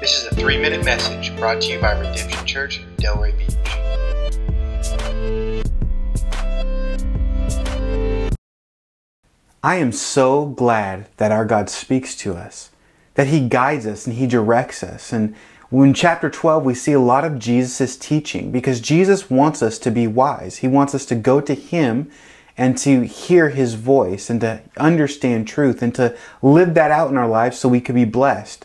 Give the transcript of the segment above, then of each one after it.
This is a three minute message brought to you by Redemption Church, Delray Beach. I am so glad that our God speaks to us, that He guides us and He directs us. And in chapter 12, we see a lot of Jesus' teaching because Jesus wants us to be wise. He wants us to go to Him and to hear His voice and to understand truth and to live that out in our lives so we could be blessed.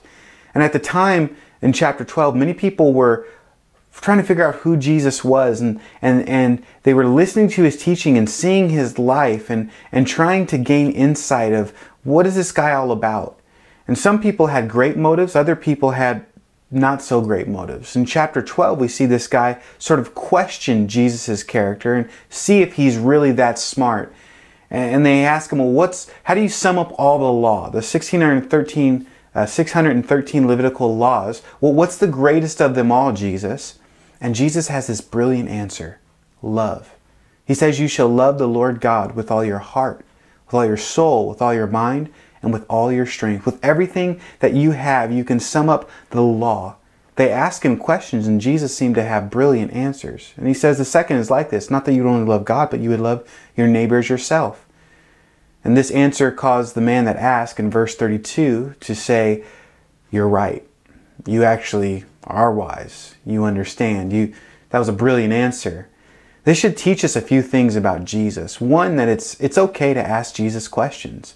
And at the time in chapter 12, many people were trying to figure out who Jesus was and, and, and they were listening to his teaching and seeing his life and, and trying to gain insight of what is this guy all about. And some people had great motives, other people had not so great motives. In chapter 12, we see this guy sort of question Jesus' character and see if he's really that smart. And they ask him, well, what's, how do you sum up all the law, the 1613 uh, 613 Levitical laws. Well, what's the greatest of them all, Jesus? And Jesus has this brilliant answer love. He says, You shall love the Lord God with all your heart, with all your soul, with all your mind, and with all your strength. With everything that you have, you can sum up the law. They ask him questions, and Jesus seemed to have brilliant answers. And he says the second is like this not that you would only love God, but you would love your neighbors yourself. And this answer caused the man that asked in verse 32 to say, You're right. You actually are wise. You understand. You that was a brilliant answer. This should teach us a few things about Jesus. One, that it's it's okay to ask Jesus questions.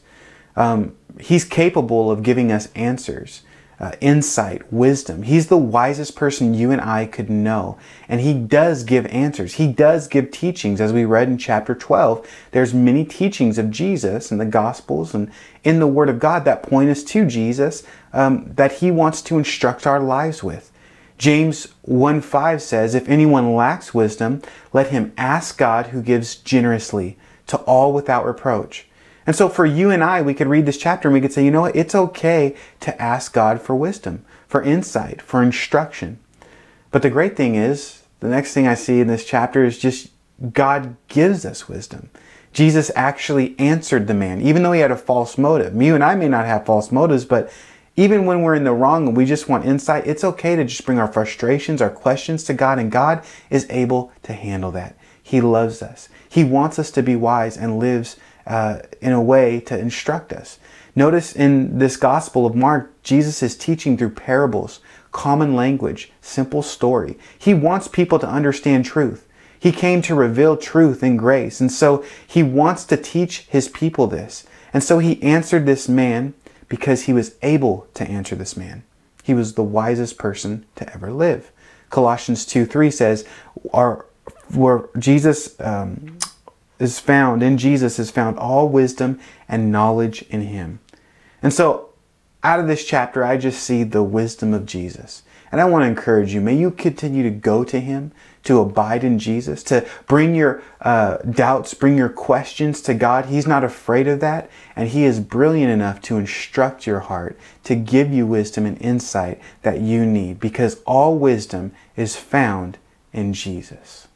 Um, he's capable of giving us answers uh, insight, wisdom. He's the wisest person you and I could know. And he does give answers. He does give teachings. As we read in chapter 12, there's many teachings of Jesus in the Gospels and in the Word of God that point us to Jesus um, that he wants to instruct our lives with. James 1 5 says, If anyone lacks wisdom, let him ask God who gives generously to all without reproach. And so for you and I, we could read this chapter and we could say, you know what? It's okay to ask God for wisdom, for insight, for instruction. But the great thing is, the next thing I see in this chapter is just God gives us wisdom. Jesus actually answered the man, even though he had a false motive. You and I may not have false motives, but even when we're in the wrong and we just want insight, it's okay to just bring our frustrations, our questions to God, and God is able to handle that. He loves us. He wants us to be wise and lives uh, in a way to instruct us. Notice in this Gospel of Mark, Jesus is teaching through parables, common language, simple story. He wants people to understand truth. He came to reveal truth and grace. And so he wants to teach his people this. And so he answered this man because he was able to answer this man. He was the wisest person to ever live. Colossians 2 3 says, our, where Jesus um, is found, in Jesus is found all wisdom and knowledge in him. And so, out of this chapter, I just see the wisdom of Jesus. And I want to encourage you, may you continue to go to him, to abide in Jesus, to bring your uh, doubts, bring your questions to God. He's not afraid of that. And he is brilliant enough to instruct your heart, to give you wisdom and insight that you need, because all wisdom is found in Jesus.